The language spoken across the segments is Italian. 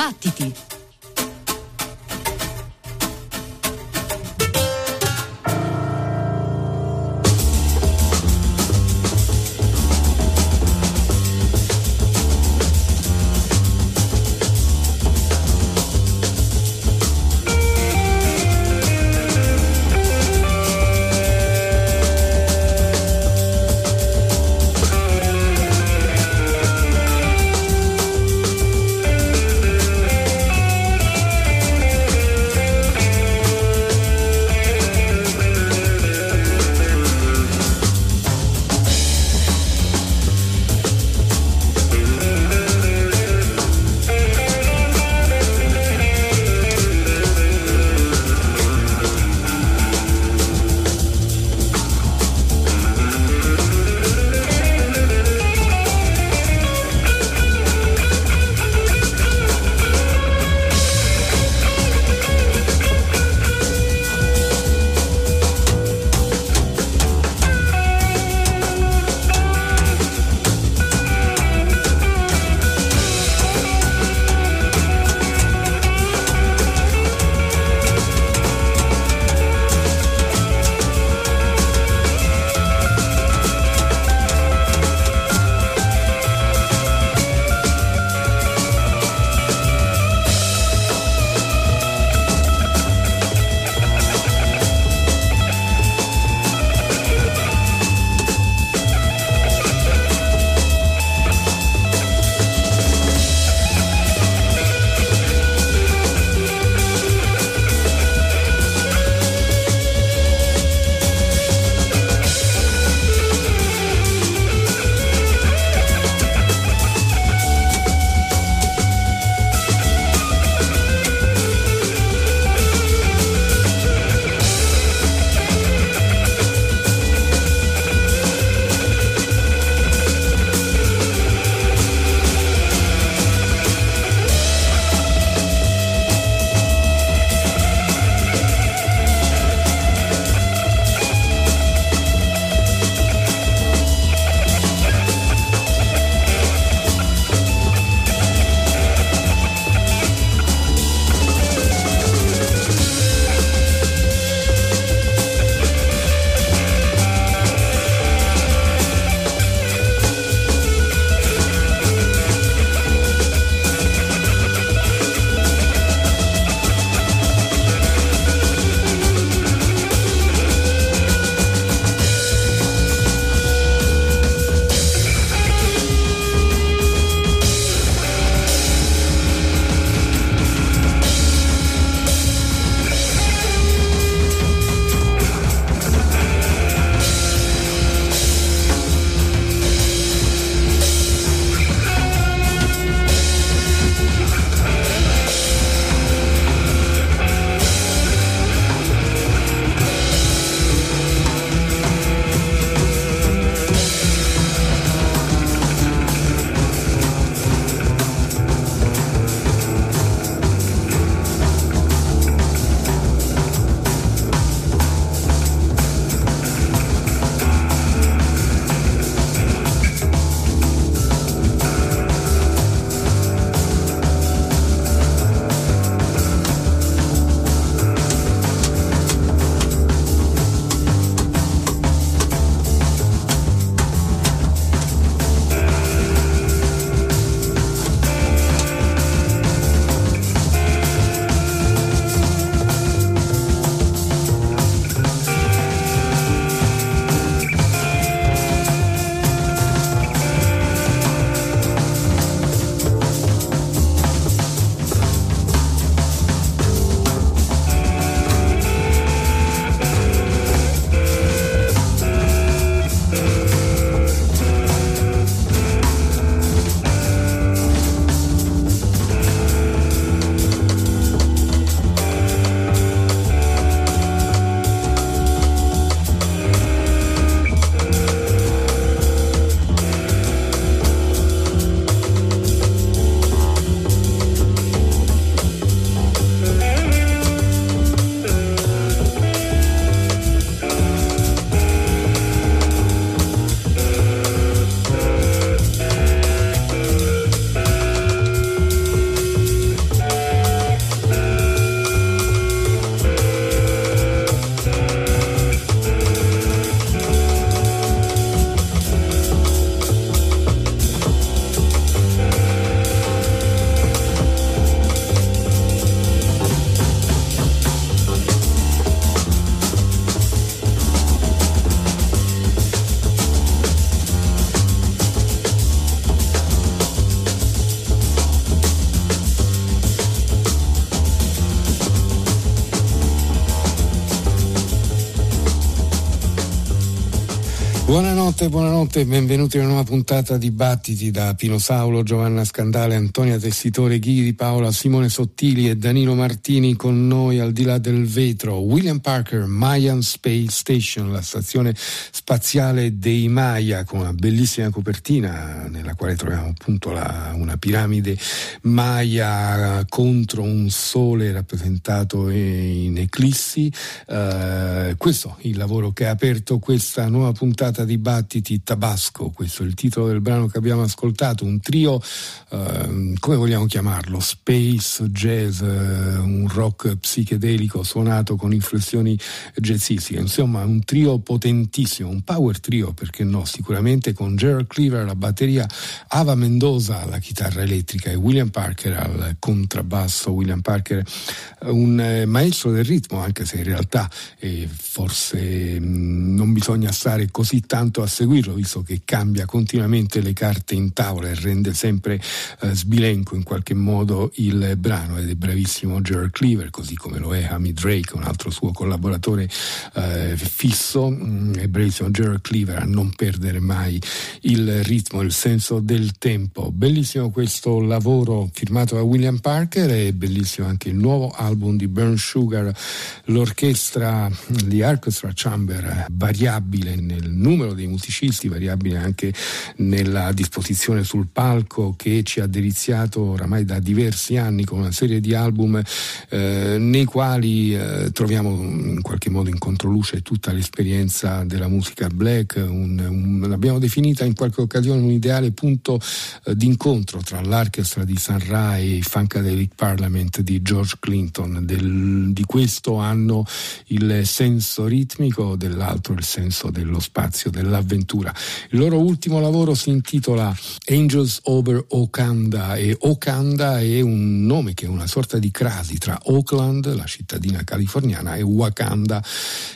Battiti! One Buonanotte, buonanotte, benvenuti a una nuova puntata di Battiti da Pino Saulo, Giovanna Scandale, Antonia Tessitore, Ghidi di Paola, Simone Sottili e Danilo Martini con noi al di là del vetro. William Parker, Mayan Space Station, la stazione spaziale dei Maya, con una bellissima copertina nella quale troviamo appunto la, una piramide Maya contro un sole rappresentato in eclissi. Uh, questo è il lavoro che ha aperto questa nuova puntata di Battiti Tabasco, questo è il titolo del brano che abbiamo ascoltato, un trio, eh, come vogliamo chiamarlo, space, jazz, eh, un rock psichedelico suonato con inflessioni jazzistiche, insomma un trio potentissimo, un power trio perché no, sicuramente con Gerald Cleaver alla batteria, Ava Mendoza alla chitarra elettrica e William Parker al contrabbasso, William Parker un eh, maestro del ritmo anche se in realtà eh, forse mh, mm, non bisogna stare così tanto a seguirlo, visto che cambia continuamente le carte in tavola e rende sempre eh, sbilenco in qualche modo il brano ed è bravissimo Gerald Cleaver, così come lo è Hamid Drake, un altro suo collaboratore eh, fisso, mm, è bravissimo Gerald Cleaver a non perdere mai il ritmo, il senso del tempo. Bellissimo questo lavoro firmato da William Parker e bellissimo anche il nuovo album di Burn Sugar, l'orchestra, di Orchestra Chamber variabile nel numero dei musicisti, variabile anche nella disposizione sul palco che ci ha deliziato oramai da diversi anni con una serie di album eh, nei quali eh, troviamo in qualche modo in controluce tutta l'esperienza della musica black, un, un, l'abbiamo definita in qualche occasione un ideale punto eh, d'incontro tra l'orchestra di Sun Ra e il Funkadelic Parliament di George Clinton, del, di questo hanno il senso ritmico, dell'altro il senso dello spazio dell'avventura. Il loro ultimo lavoro si intitola Angels Over Okanda e Okanda è un nome che è una sorta di crasi tra Oakland, la cittadina californiana, e Wakanda,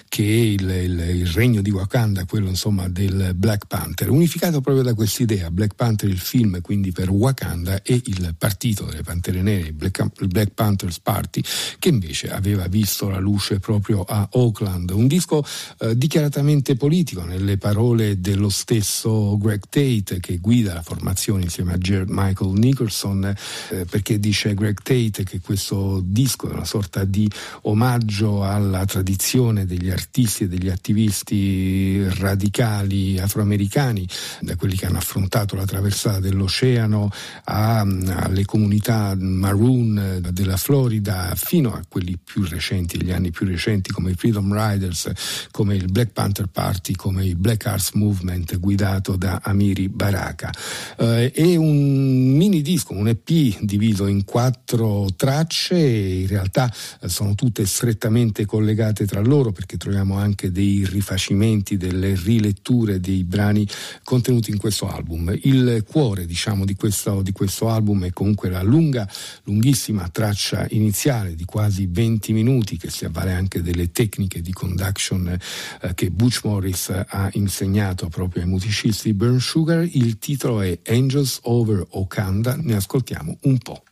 che è il, il, il regno di Wakanda, quello insomma del Black Panther, unificato proprio da quest'idea. Black Panther il film quindi per Wakanda e il partito delle Pantere Nere, il Black, Black Panthers Party, che invece aveva visto la luce proprio a Oakland. Un disco eh, dichiaratamente politico nelle parole dello stesso Greg Tate che guida la formazione insieme a Jared Michael Nicholson eh, perché dice Greg Tate che questo disco è una sorta di omaggio alla tradizione degli artisti e degli attivisti radicali afroamericani da quelli che hanno affrontato la traversata dell'oceano a, alle comunità maroon della Florida fino a quelli più recenti, gli anni più recenti come i Freedom Riders, come il Black Panther Party, come i Black Black Arts Movement guidato da Amiri Baraka. Eh, è un mini disco, un EP diviso in quattro tracce, in realtà eh, sono tutte strettamente collegate tra loro perché troviamo anche dei rifacimenti, delle riletture dei brani contenuti in questo album. Il cuore diciamo di questo, di questo album è comunque la lunga, lunghissima traccia iniziale di quasi 20 minuti che si avvale anche delle tecniche di conduction eh, che Butch Morris ha insegnato proprio ai musicisti Burn Sugar. Il titolo è Angels Over Okanda, ne ascoltiamo un po'.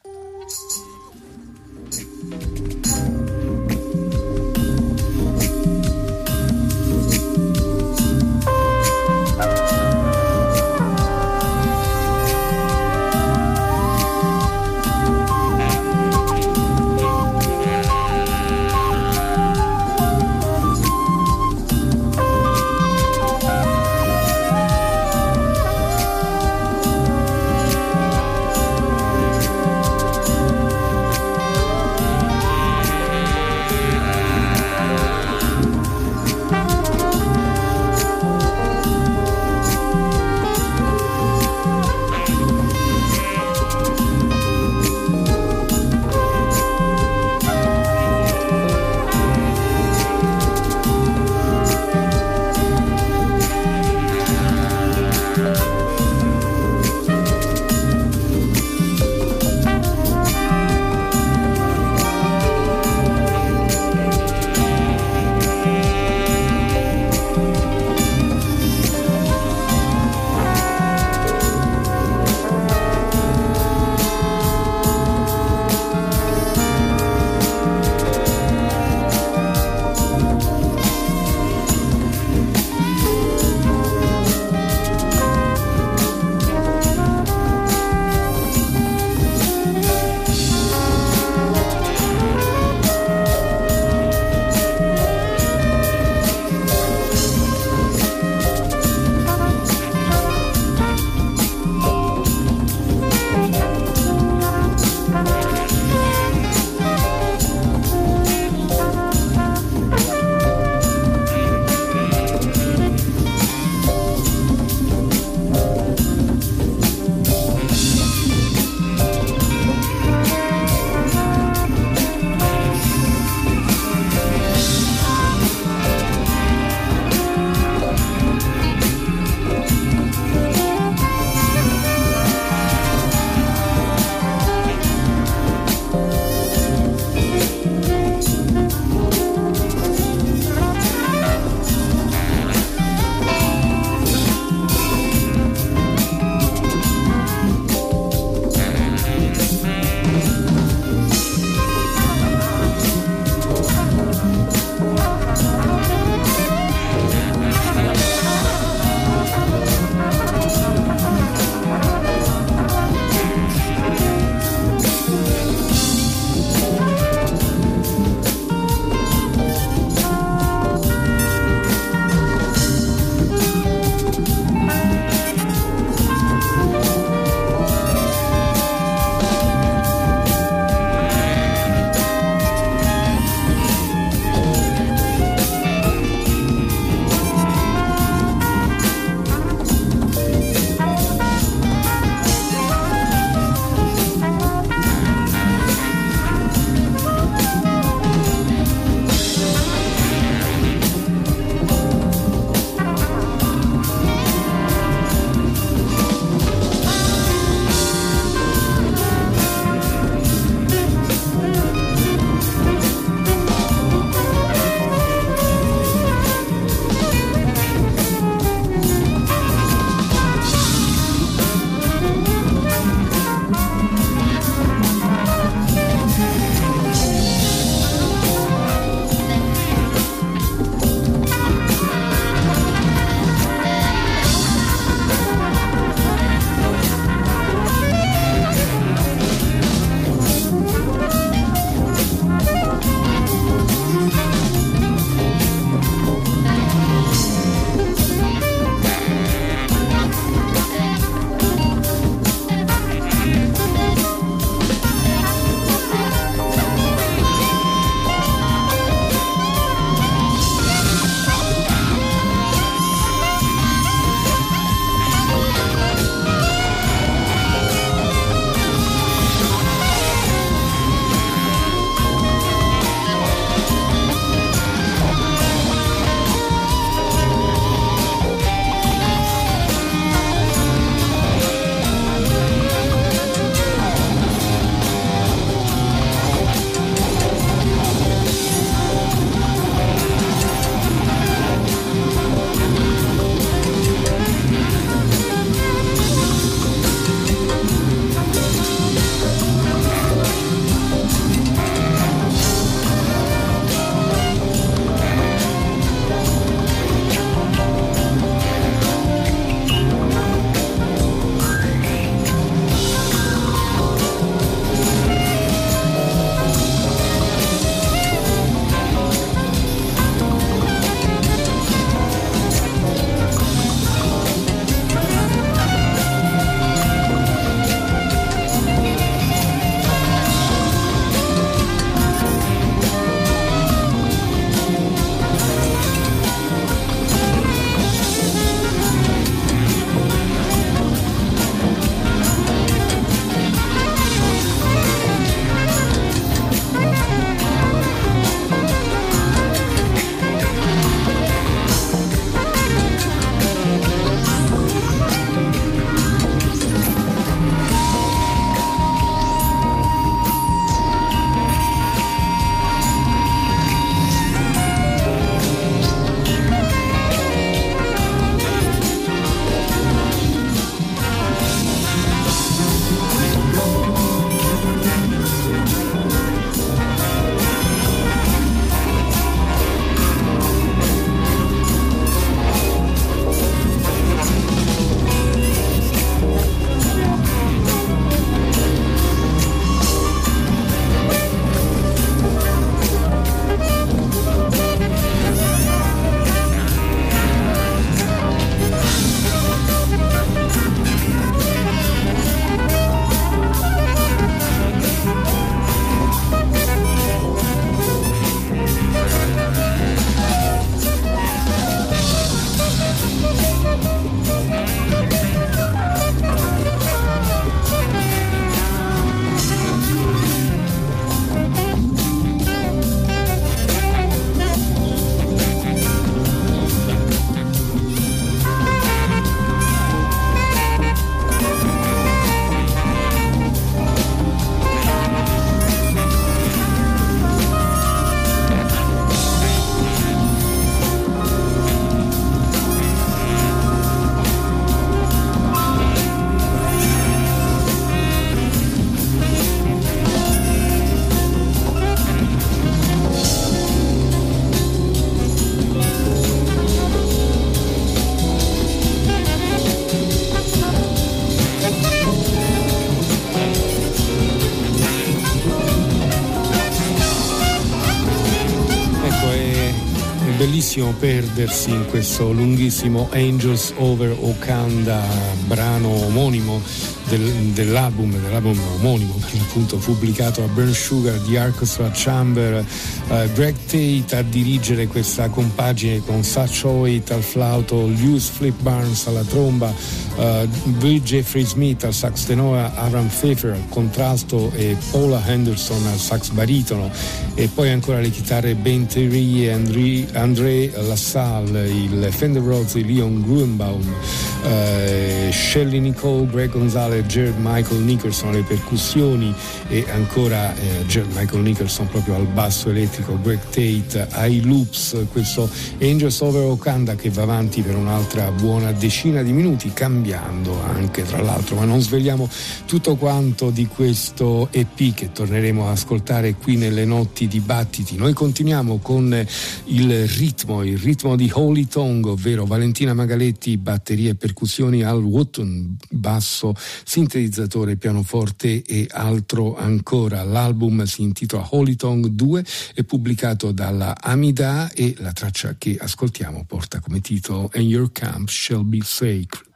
Facilissimo perdersi in questo lunghissimo Angels Over Okanda, brano omonimo del, dell'album, dell'album omonimo per l'appunto pubblicato a Burn Sugar di Orchestra Chamber, uh, Greg Tate a dirigere questa compagine con Satch Hoyt al flauto, Lewis Flip Barnes alla tromba, uh, Bill Jeffrey Smith al sax tenore, Aaron Pfeffer al contralto e Paula Henderson al sax baritono. E poi ancora le chitarre Ben Terry e André, André Lassalle, il Fender Rhodes di Leon Gruenbaum, uh, Shelley Nicole, Greg Gonzalez Jared Michael Nicholson alle percussioni. E ancora eh, Jared Michael Nicholson proprio al basso elettrico, Greg Tate ai loops, questo Angels Over Okanda che va avanti per un'altra buona decina di minuti, cambiando anche tra l'altro, ma non svegliamo tutto quanto di questo EP che torneremo a ascoltare qui nelle notti dibattiti. Noi continuiamo con il ritmo, il ritmo di Holy Tongue, ovvero Valentina Magaletti, batterie e percussioni al Wotton, basso sintetizzatore, pianoforte e altro ancora. L'album si intitola Holy Tongue 2, è pubblicato dalla Amida e la traccia che ascoltiamo porta come titolo And Your Camp Shall Be Sacred.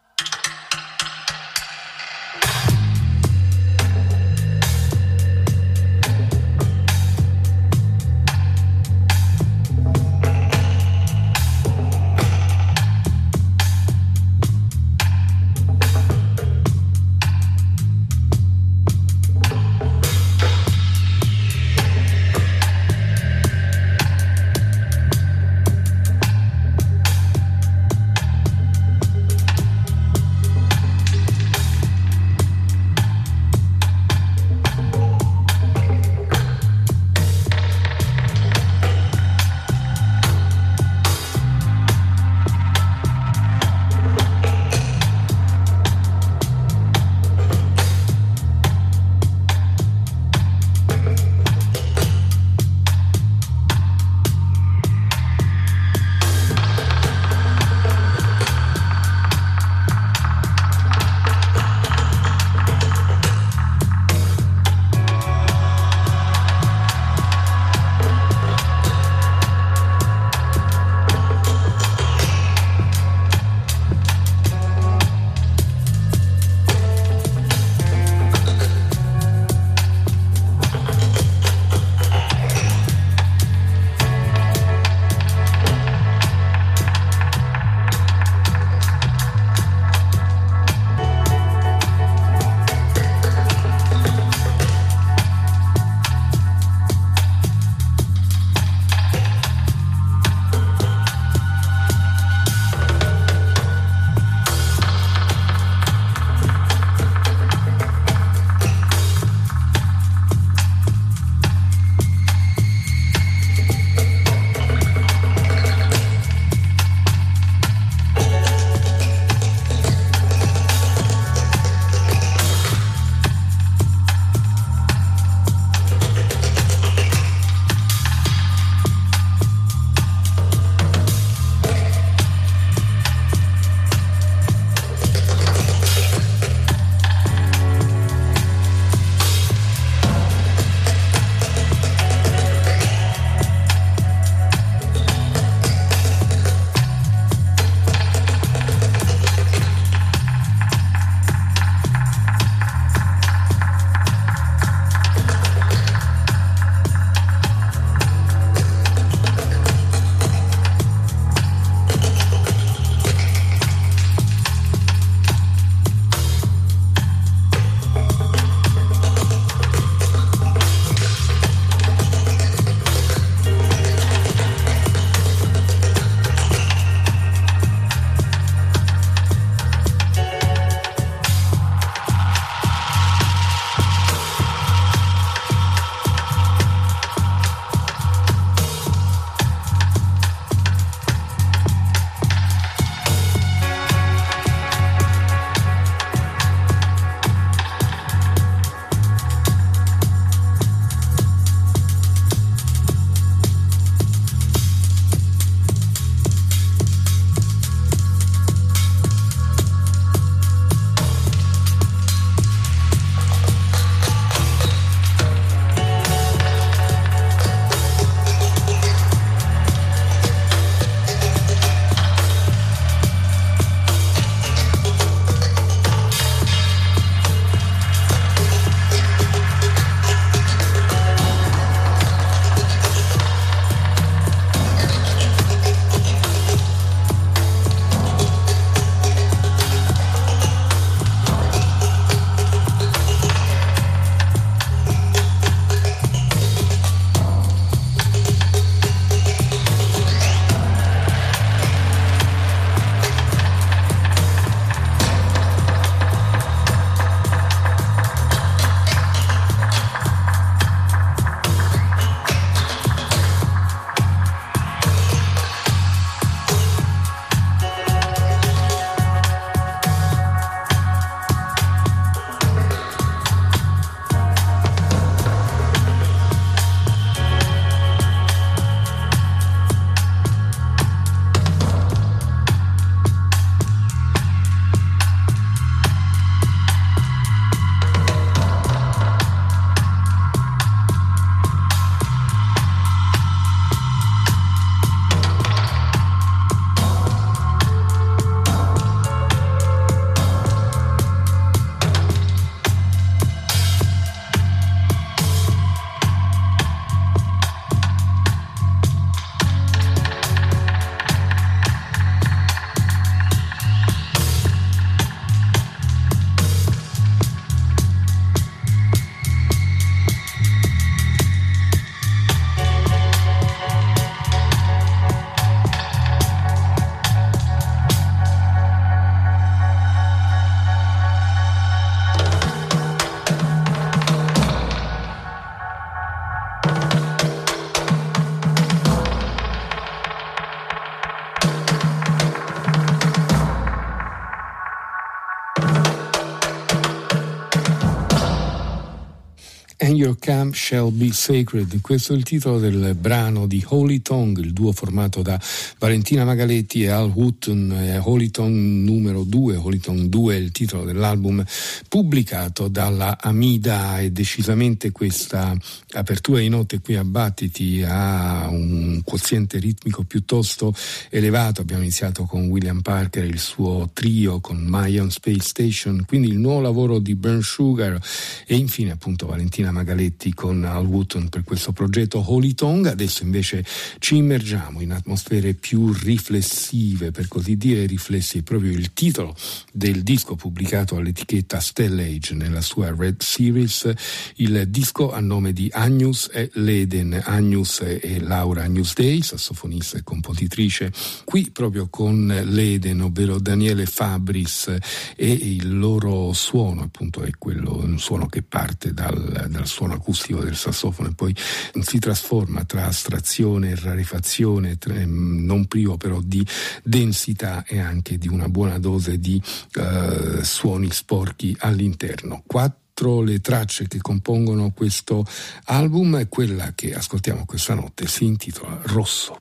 Your Camp Shall Be Sacred. Questo è il titolo del brano di Holy Tongue, il duo formato da Valentina Magaletti e Al Hutton. Holy Tongue numero 2, Holy Tongue 2 è il titolo dell'album pubblicato dalla Amida e decisamente questa apertura di note qui a Battiti ha un quoziente ritmico piuttosto elevato. Abbiamo iniziato con William Parker e il suo trio con Mayan Space Station, quindi il nuovo lavoro di Burn Sugar e infine appunto Valentina Magaletti con Al Wooten per questo progetto Holy Tongue. Adesso invece ci immergiamo in atmosfere più riflessive, per così dire riflessi, proprio il titolo del disco pubblicato all'etichetta Stellage nella sua Red Series, il disco a nome di Agnus e Leden, Agnus e Laura Agnus Day, sassofonista e compositrice, qui proprio con Leden, ovvero Daniele Fabris e il loro suono appunto è quello, un suono che parte dal, dal suono acustico del sassofono e poi si trasforma tra astrazione e rarefazione, tra, non privo però di densità e anche di una buona dose di uh, suoni sporchi all'interno. Quattro le tracce che compongono questo album e quella che ascoltiamo questa notte si intitola Rosso.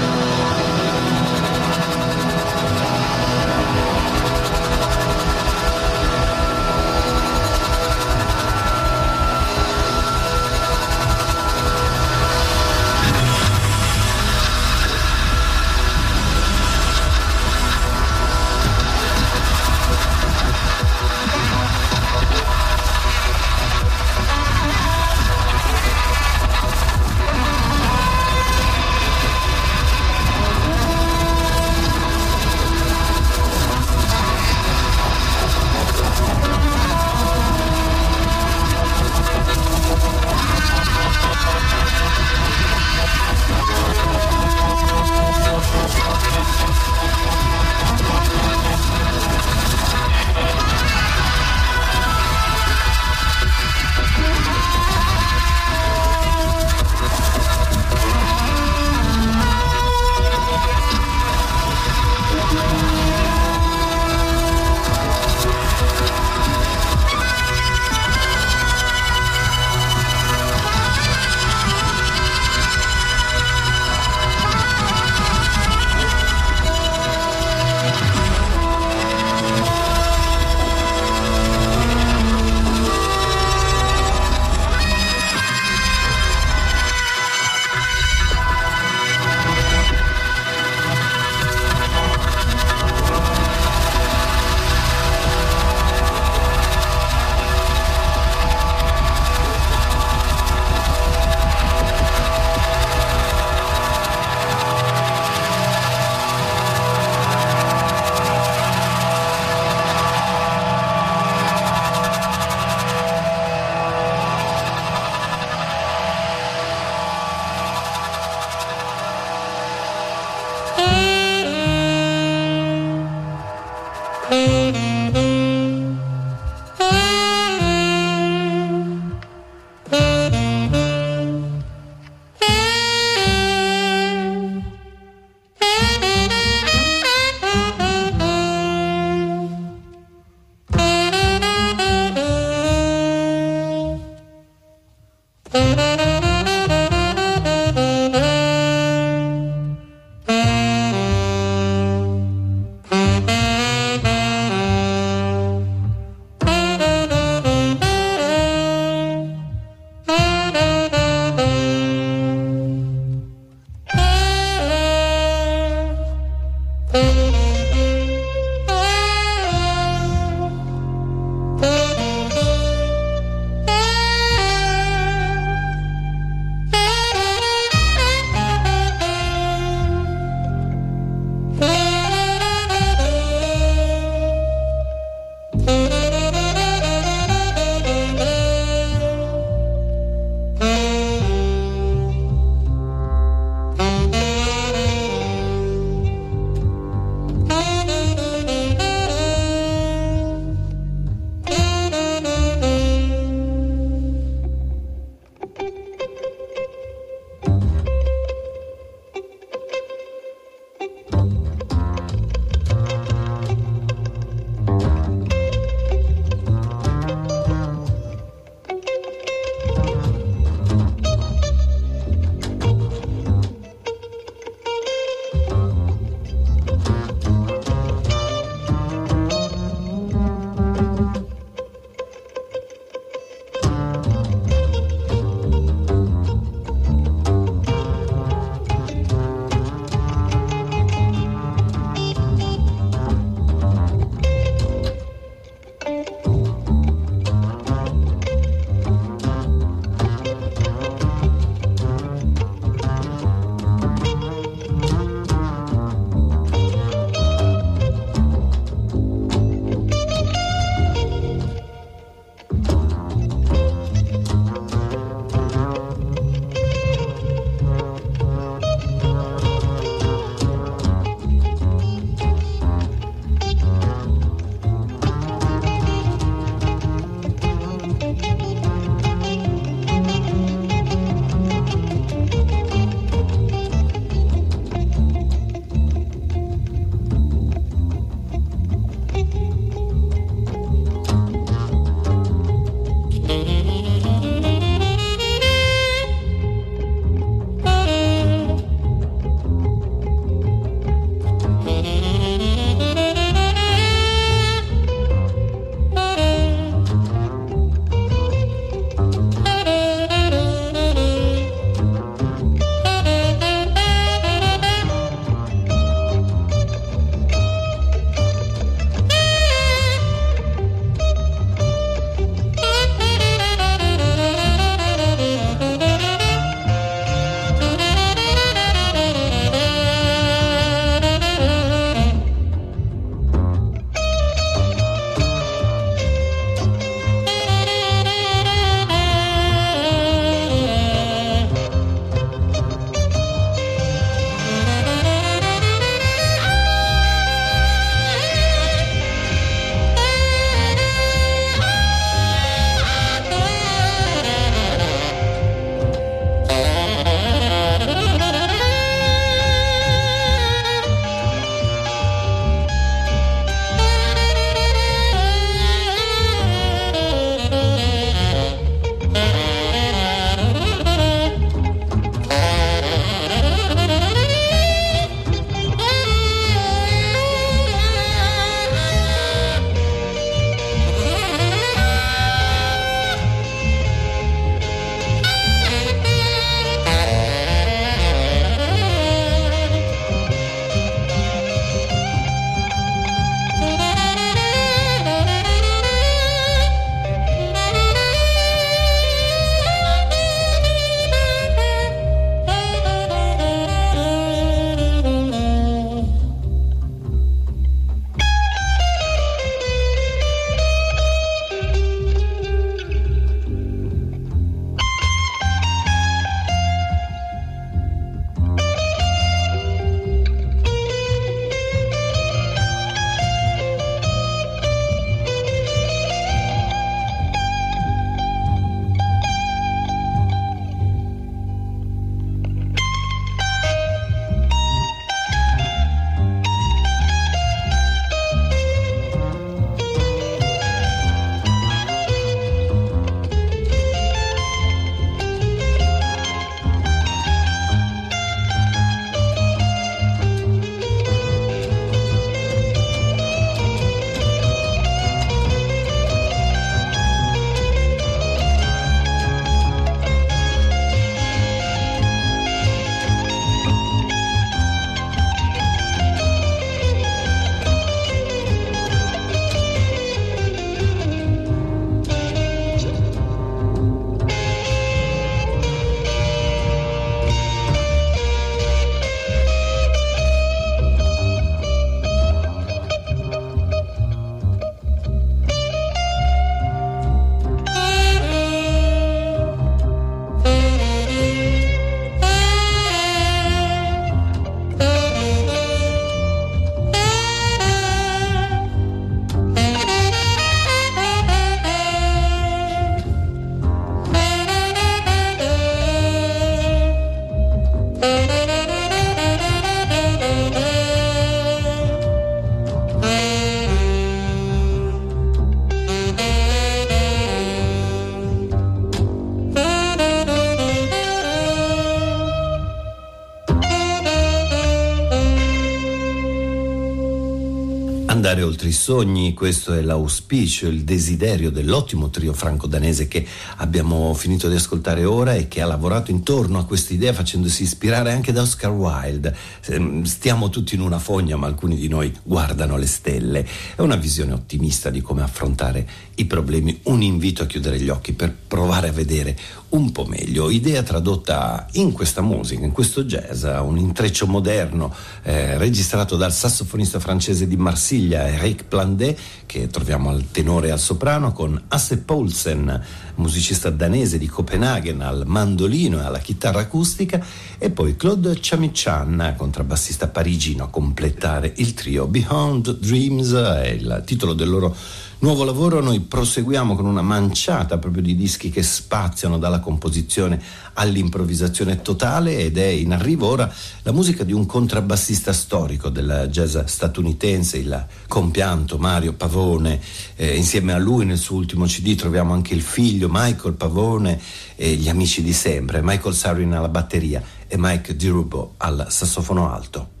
Andare oltre i sogni, questo è l'auspicio, il desiderio dell'ottimo trio franco-danese che abbiamo finito di ascoltare ora e che ha lavorato intorno a questa idea facendosi ispirare anche da Oscar Wilde. Ehm, stiamo tutti in una fogna, ma alcuni di noi guardano le stelle. È una visione ottimista di come affrontare i problemi, un invito a chiudere gli occhi per provare a vedere un po' meglio. Idea tradotta in questa musica, in questo jazz, un intreccio moderno eh, registrato dal sassofonista francese di Marsiglia, Eric Plandé, che troviamo al tenore e al soprano, con Asse Poulsen, musicista danese di Copenaghen, al mandolino e alla chitarra acustica, e poi Claude Chamichan, contrabbassista parigino, a completare il trio Beyond Dreams, è il titolo del loro Nuovo lavoro noi proseguiamo con una manciata proprio di dischi che spaziano dalla composizione all'improvvisazione totale ed è in arrivo ora la musica di un contrabbassista storico del jazz statunitense, il compianto Mario Pavone. Eh, insieme a lui nel suo ultimo CD troviamo anche il figlio Michael Pavone e gli amici di sempre, Michael Sarin alla batteria e Mike Dirubo al sassofono alto.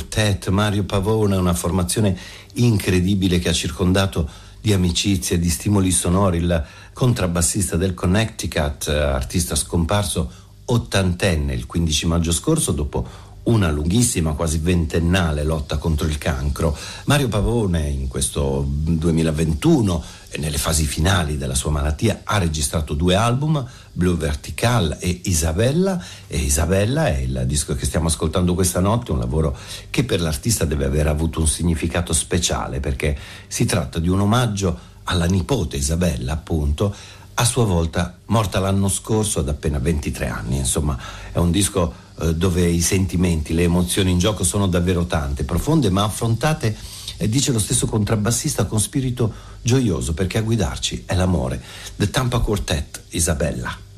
Quartet, Mario Pavone, una formazione incredibile che ha circondato di amicizie, di stimoli sonori, il contrabbassista del Connecticut, artista scomparso ottantenne il 15 maggio scorso dopo una lunghissima, quasi ventennale lotta contro il cancro. Mario Pavone in questo 2021 nelle fasi finali della sua malattia ha registrato due album, Blue Vertical e Isabella e Isabella è il disco che stiamo ascoltando questa notte, un lavoro che per l'artista deve aver avuto un significato speciale perché si tratta di un omaggio alla nipote Isabella appunto a sua volta morta l'anno scorso ad appena 23 anni, insomma è un disco eh, dove i sentimenti, le emozioni in gioco sono davvero tante, profonde ma affrontate e dice lo stesso contrabbassista con spirito gioioso perché a guidarci è l'amore. The Tampa Quartet, Isabella.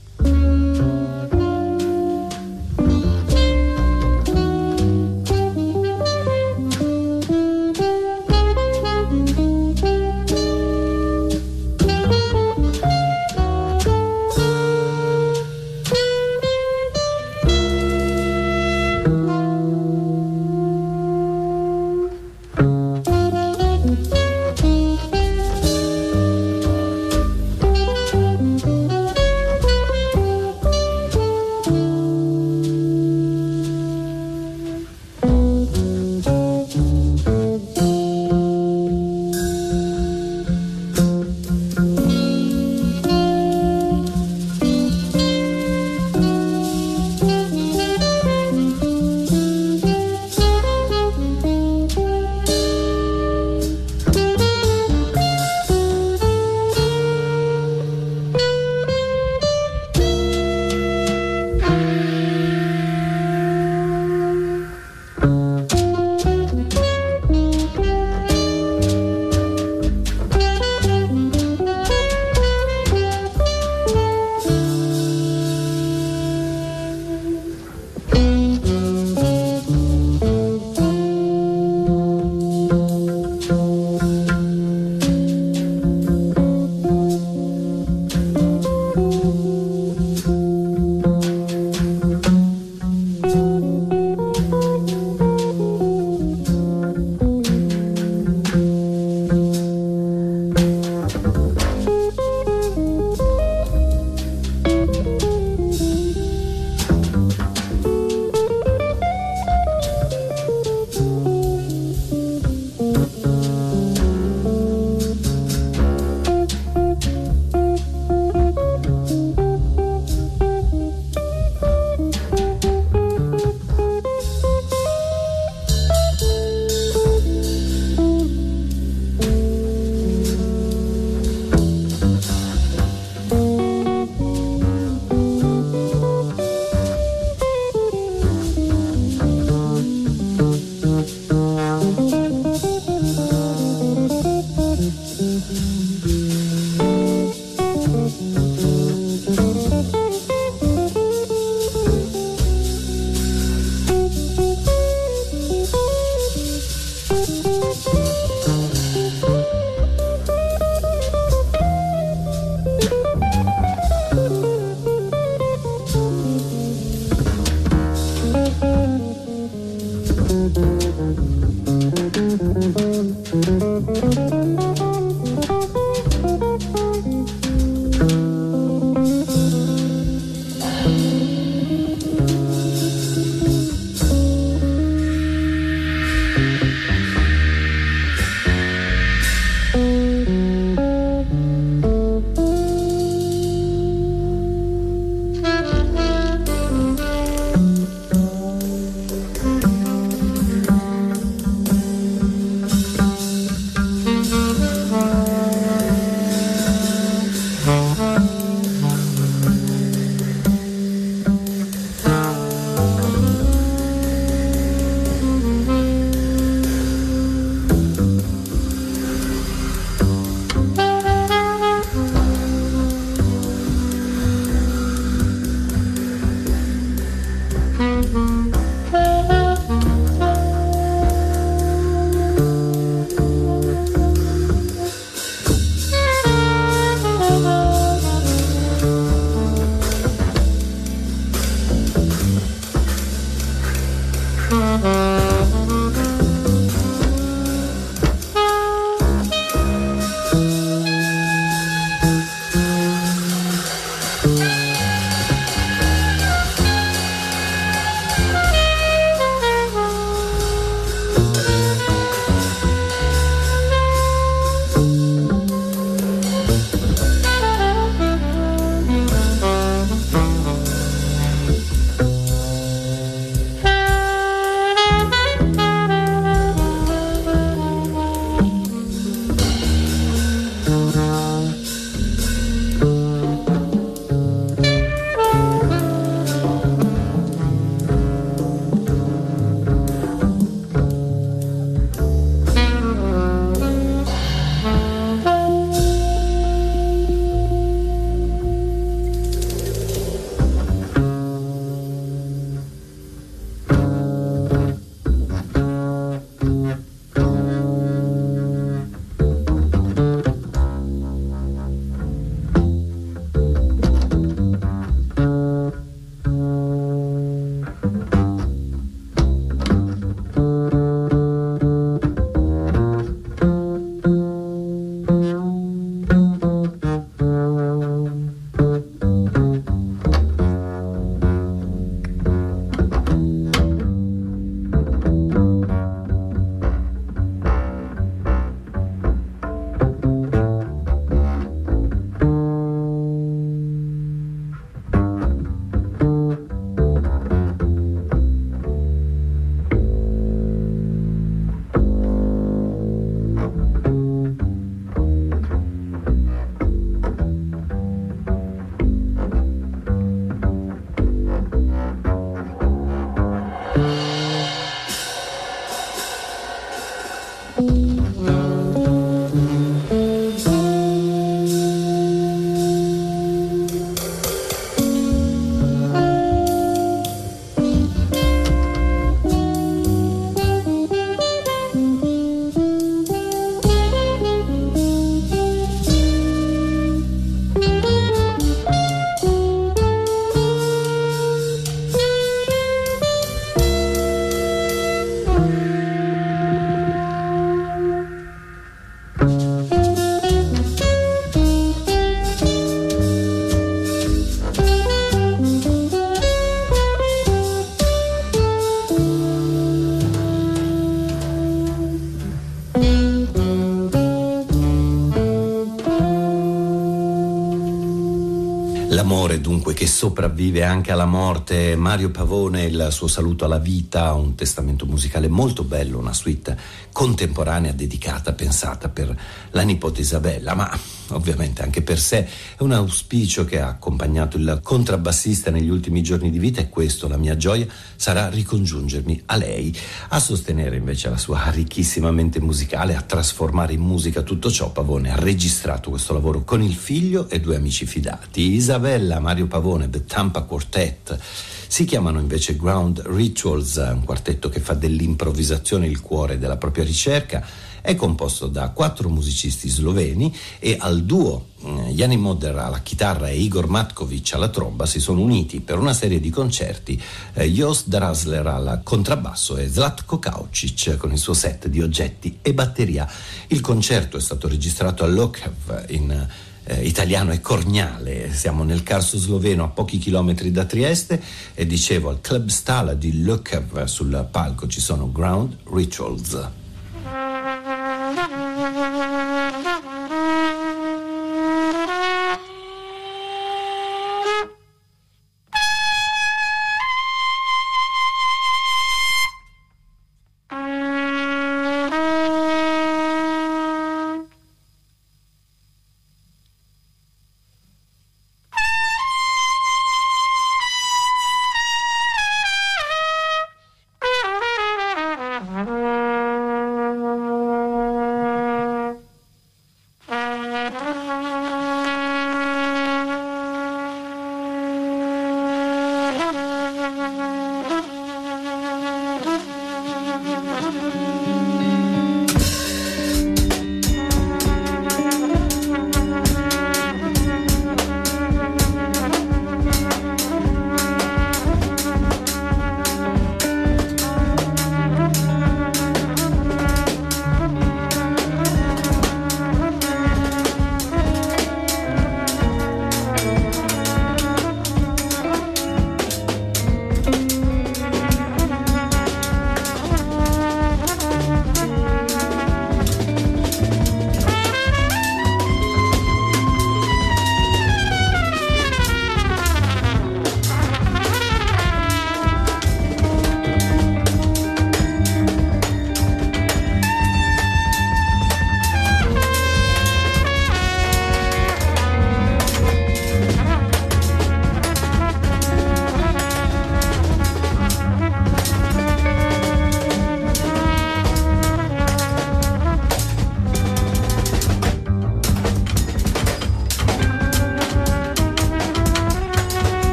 Dunque che sopravvive anche alla morte. Mario Pavone, il suo saluto alla vita, un testamento musicale molto bello, una suite contemporanea dedicata, pensata per la nipote Isabella, ma ovviamente anche per sé. È un auspicio che ha accompagnato il contrabbassista negli ultimi giorni di vita e questo, la mia gioia, sarà ricongiungermi a lei, a sostenere invece la sua ricchissima mente musicale, a trasformare in musica tutto ciò. Pavone ha registrato questo lavoro con il figlio e due amici fidati, Isabella, Mario Pavone, The Tampa Quartet. Si chiamano invece Ground Rituals, un quartetto che fa dell'improvvisazione il cuore della propria ricerca è composto da quattro musicisti sloveni e al duo eh, Moder alla chitarra e Igor Matkovic alla tromba si sono uniti per una serie di concerti eh, Jost Drasler al contrabbasso e Zlatko Kaucic con il suo set di oggetti e batteria. Il concerto è stato registrato a Lokev in eh, italiano e corniale. Siamo nel Carso sloveno a pochi chilometri da Trieste e dicevo al Club Stala di Lokev sul palco ci sono Ground Rituals.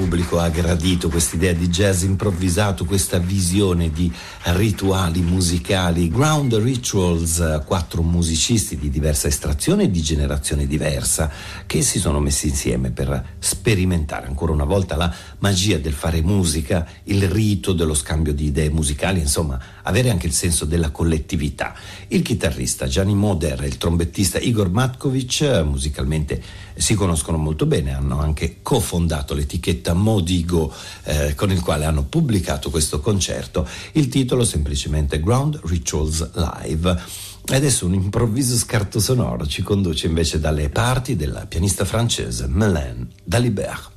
Pubblico ha gradito quest'idea di jazz improvvisato, questa visione di rituali musicali. Ground Rituals, quattro musicisti di diversa estrazione e di generazione diversa che si sono messi insieme per sperimentare ancora una volta la magia del fare musica, il rito dello scambio di idee musicali, insomma, avere anche il senso della collettività. Il chitarrista Gianni Moder e il trombettista Igor Matkovic musicalmente si conoscono molto bene, hanno anche cofondato l'etichetta Modigo eh, con il quale hanno pubblicato questo concerto. Il titolo semplicemente Ground Rituals Live. Adesso un improvviso scarto sonoro ci conduce invece dalle parti della pianista francese Mélène Dalibert.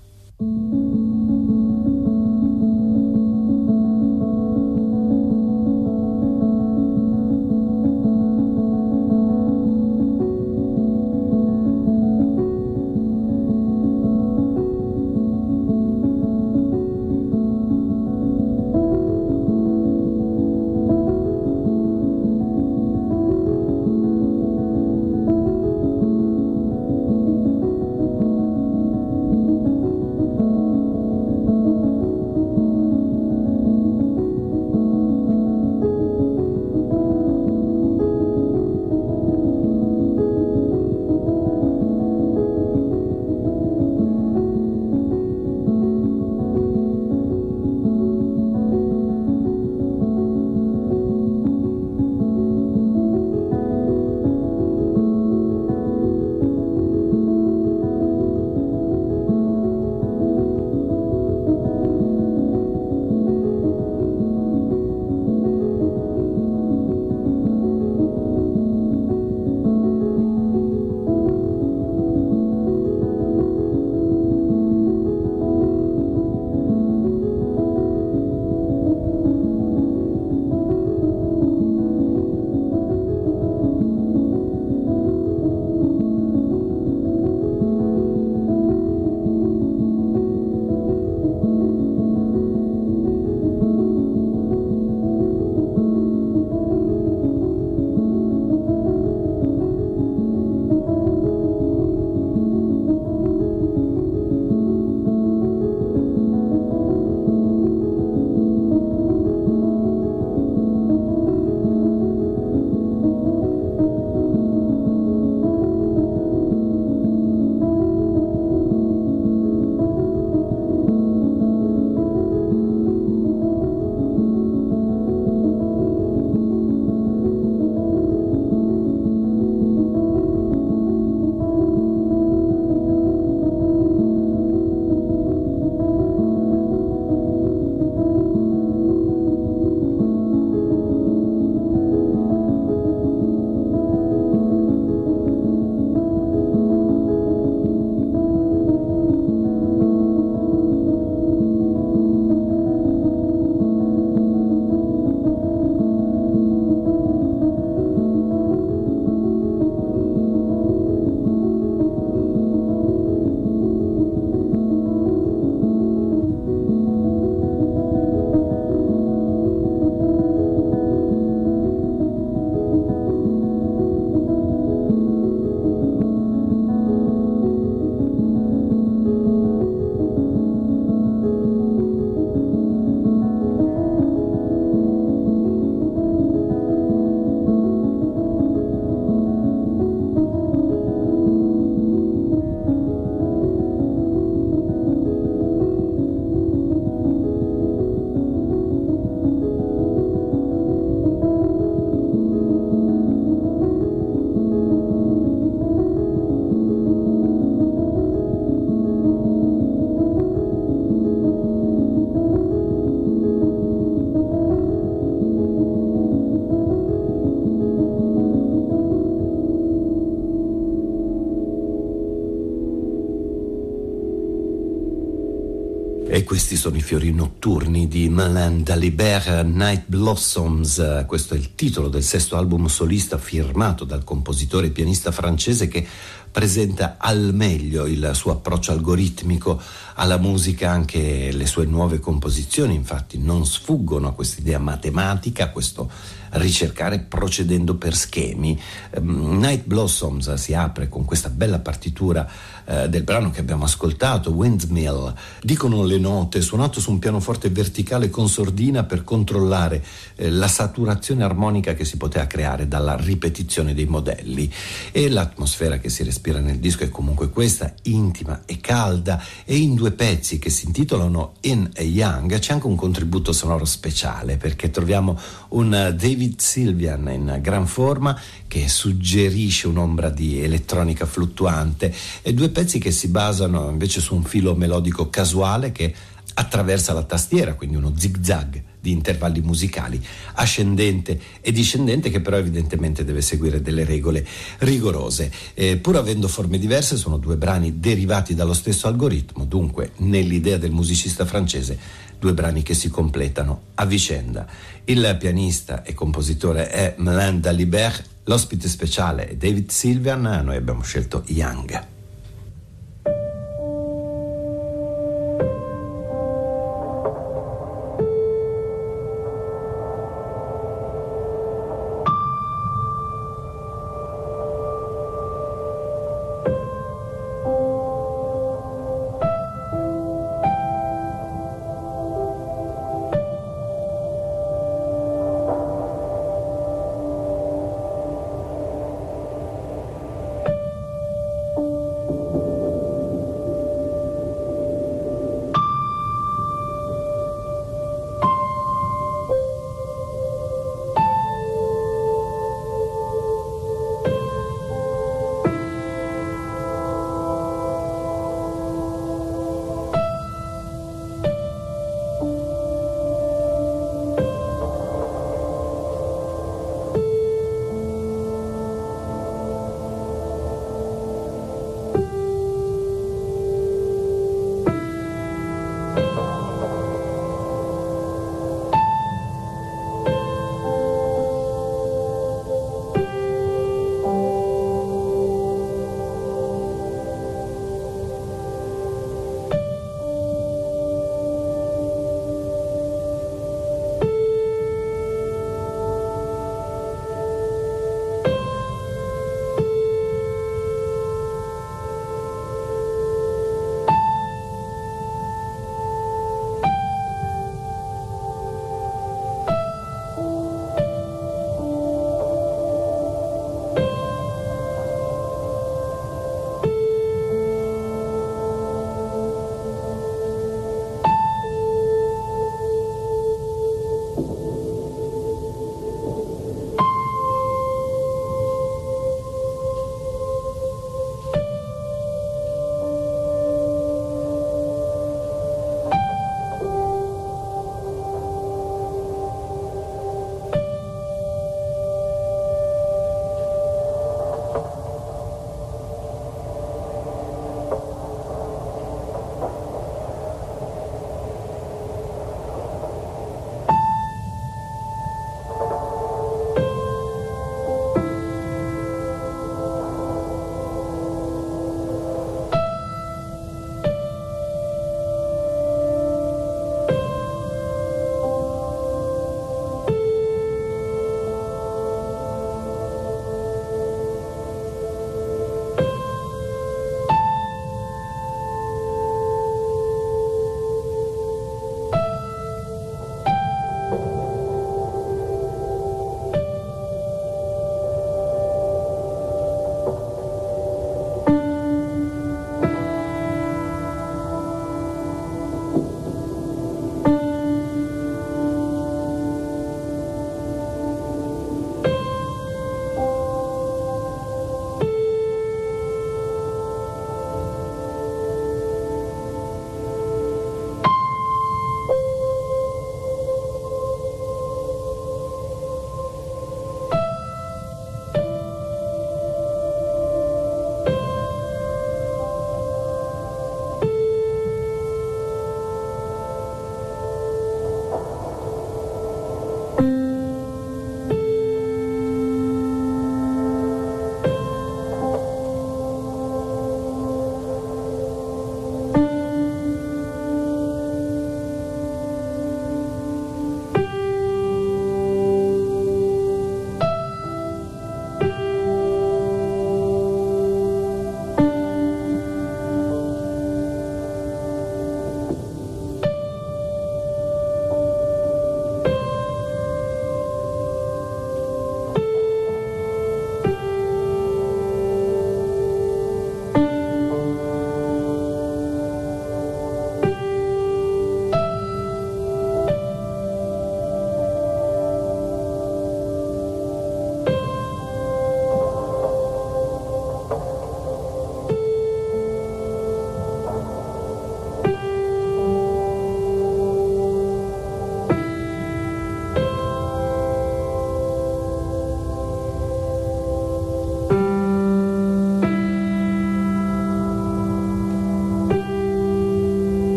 Questi sono i fiori notturni di Malin Dalibert, Night Blossoms. Questo è il titolo del sesto album solista firmato dal compositore e pianista francese che presenta al meglio il suo approccio algoritmico alla musica, anche le sue nuove composizioni, infatti non sfuggono a questa idea matematica, a questo ricercare procedendo per schemi. Um, Night Blossoms si apre con questa bella partitura uh, del brano che abbiamo ascoltato, Windmill. Dicono le note, suonato su un pianoforte verticale con sordina per controllare eh, la saturazione armonica che si poteva creare dalla ripetizione dei modelli. E l'atmosfera che si respira nel disco è comunque questa, intima e calda, e in due pezzi che si intitolano In e Young c'è anche un contributo sonoro speciale perché troviamo un David Sylvian in gran forma che suggerisce un'ombra di elettronica fluttuante e due pezzi che si basano invece su un filo melodico casuale che attraversa la tastiera, quindi uno zig-zag di intervalli musicali, ascendente e discendente, che però evidentemente deve seguire delle regole rigorose. Eh, pur avendo forme diverse, sono due brani derivati dallo stesso algoritmo, dunque nell'idea del musicista francese due brani che si completano a vicenda. Il pianista e compositore è Melaine Dalibert, l'ospite speciale è David Sylvian, noi abbiamo scelto Young.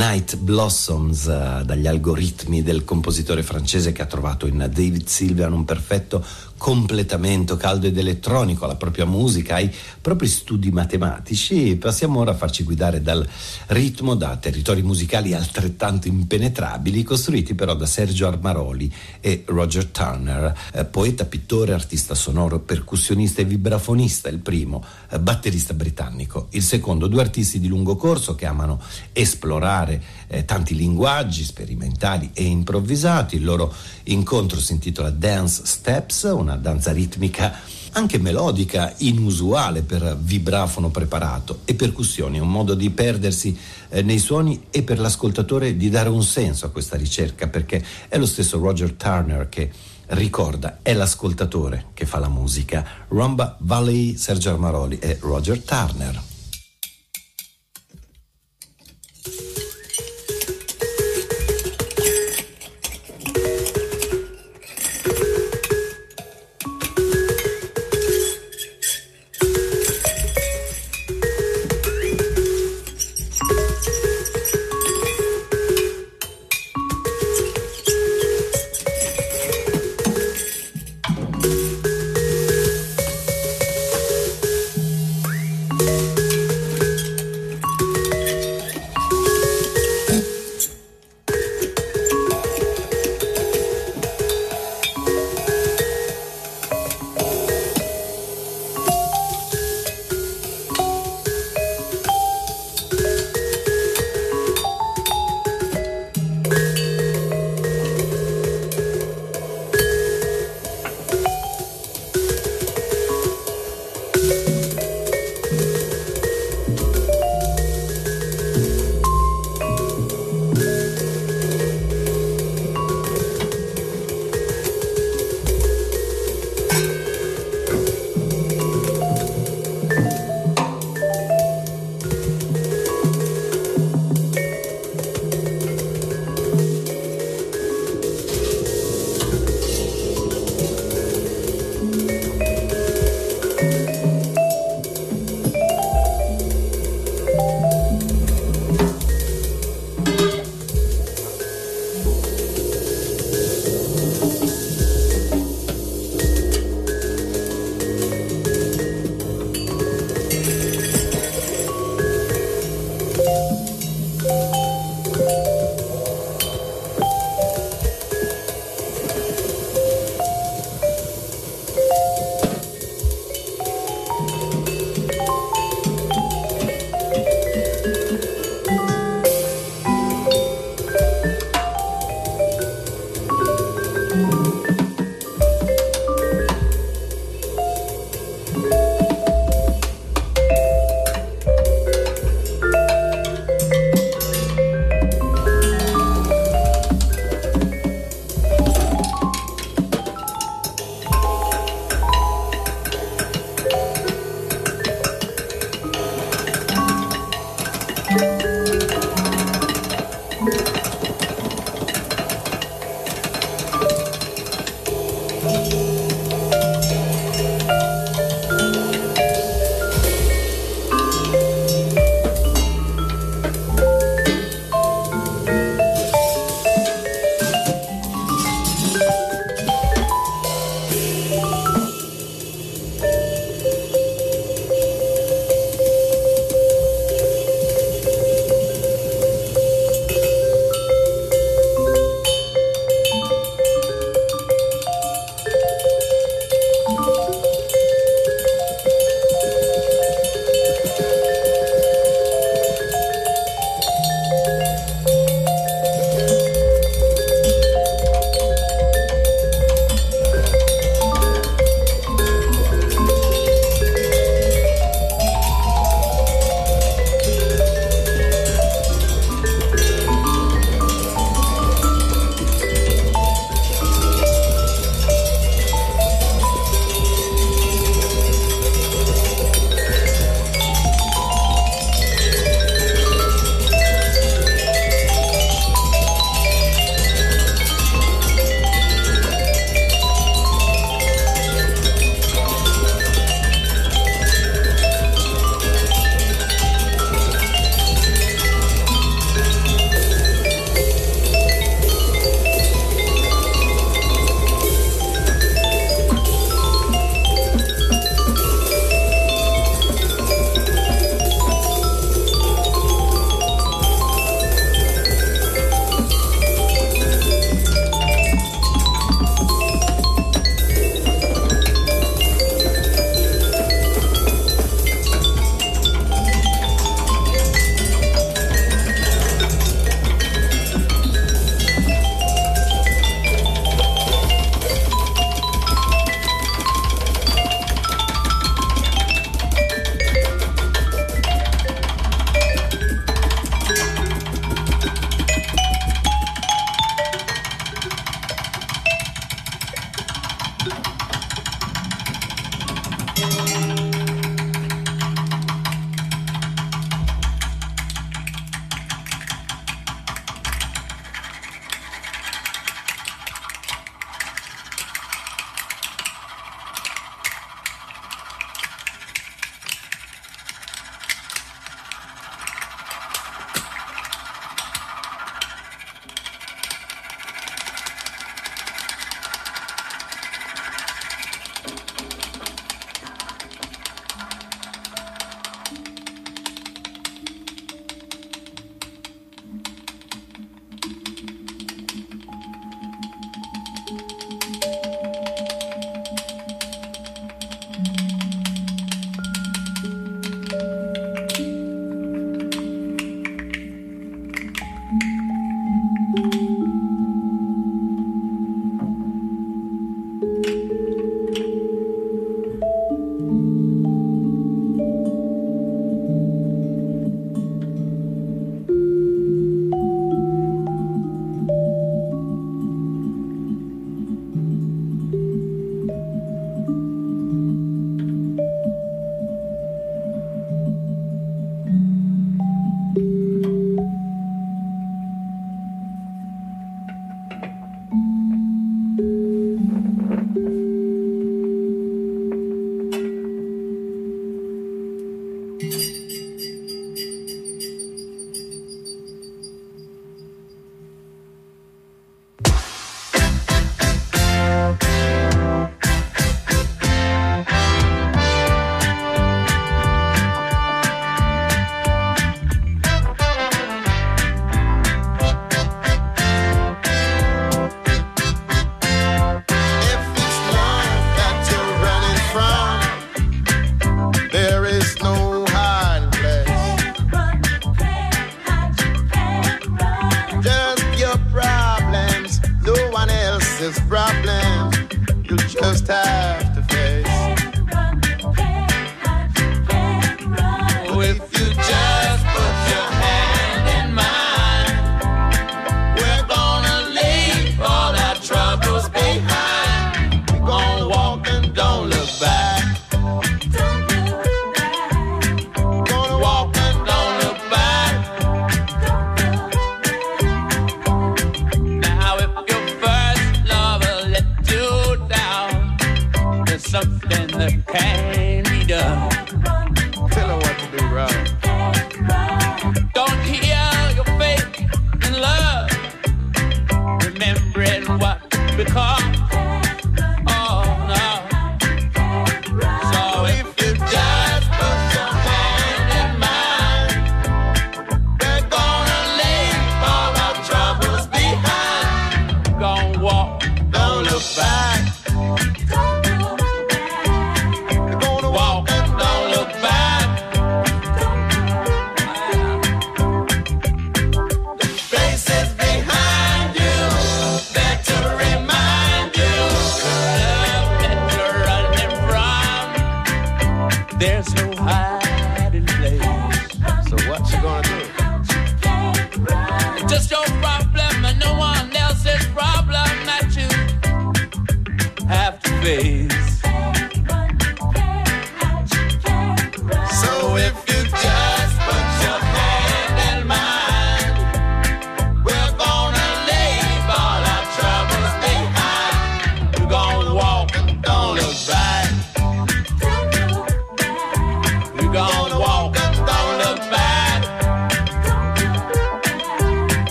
Night Blossoms uh, dagli algoritmi del compositore francese che ha trovato in David Sylvian un perfetto completamento caldo ed elettronico alla propria musica, ai propri studi matematici. Passiamo ora a farci guidare dal ritmo da territori musicali altrettanto impenetrabili, costruiti però da Sergio Armaroli e Roger Turner, eh, poeta, pittore, artista sonoro, percussionista e vibrafonista, il primo, eh, batterista britannico, il secondo, due artisti di lungo corso che amano esplorare eh, tanti linguaggi sperimentali e improvvisati. Il loro incontro si intitola Dance Steps, una una danza ritmica anche melodica, inusuale per vibrafono preparato e percussioni, un modo di perdersi eh, nei suoni e per l'ascoltatore di dare un senso a questa ricerca, perché è lo stesso Roger Turner che ricorda, è l'ascoltatore che fa la musica. Rumba Valley, Sergio Armaroli e Roger Turner.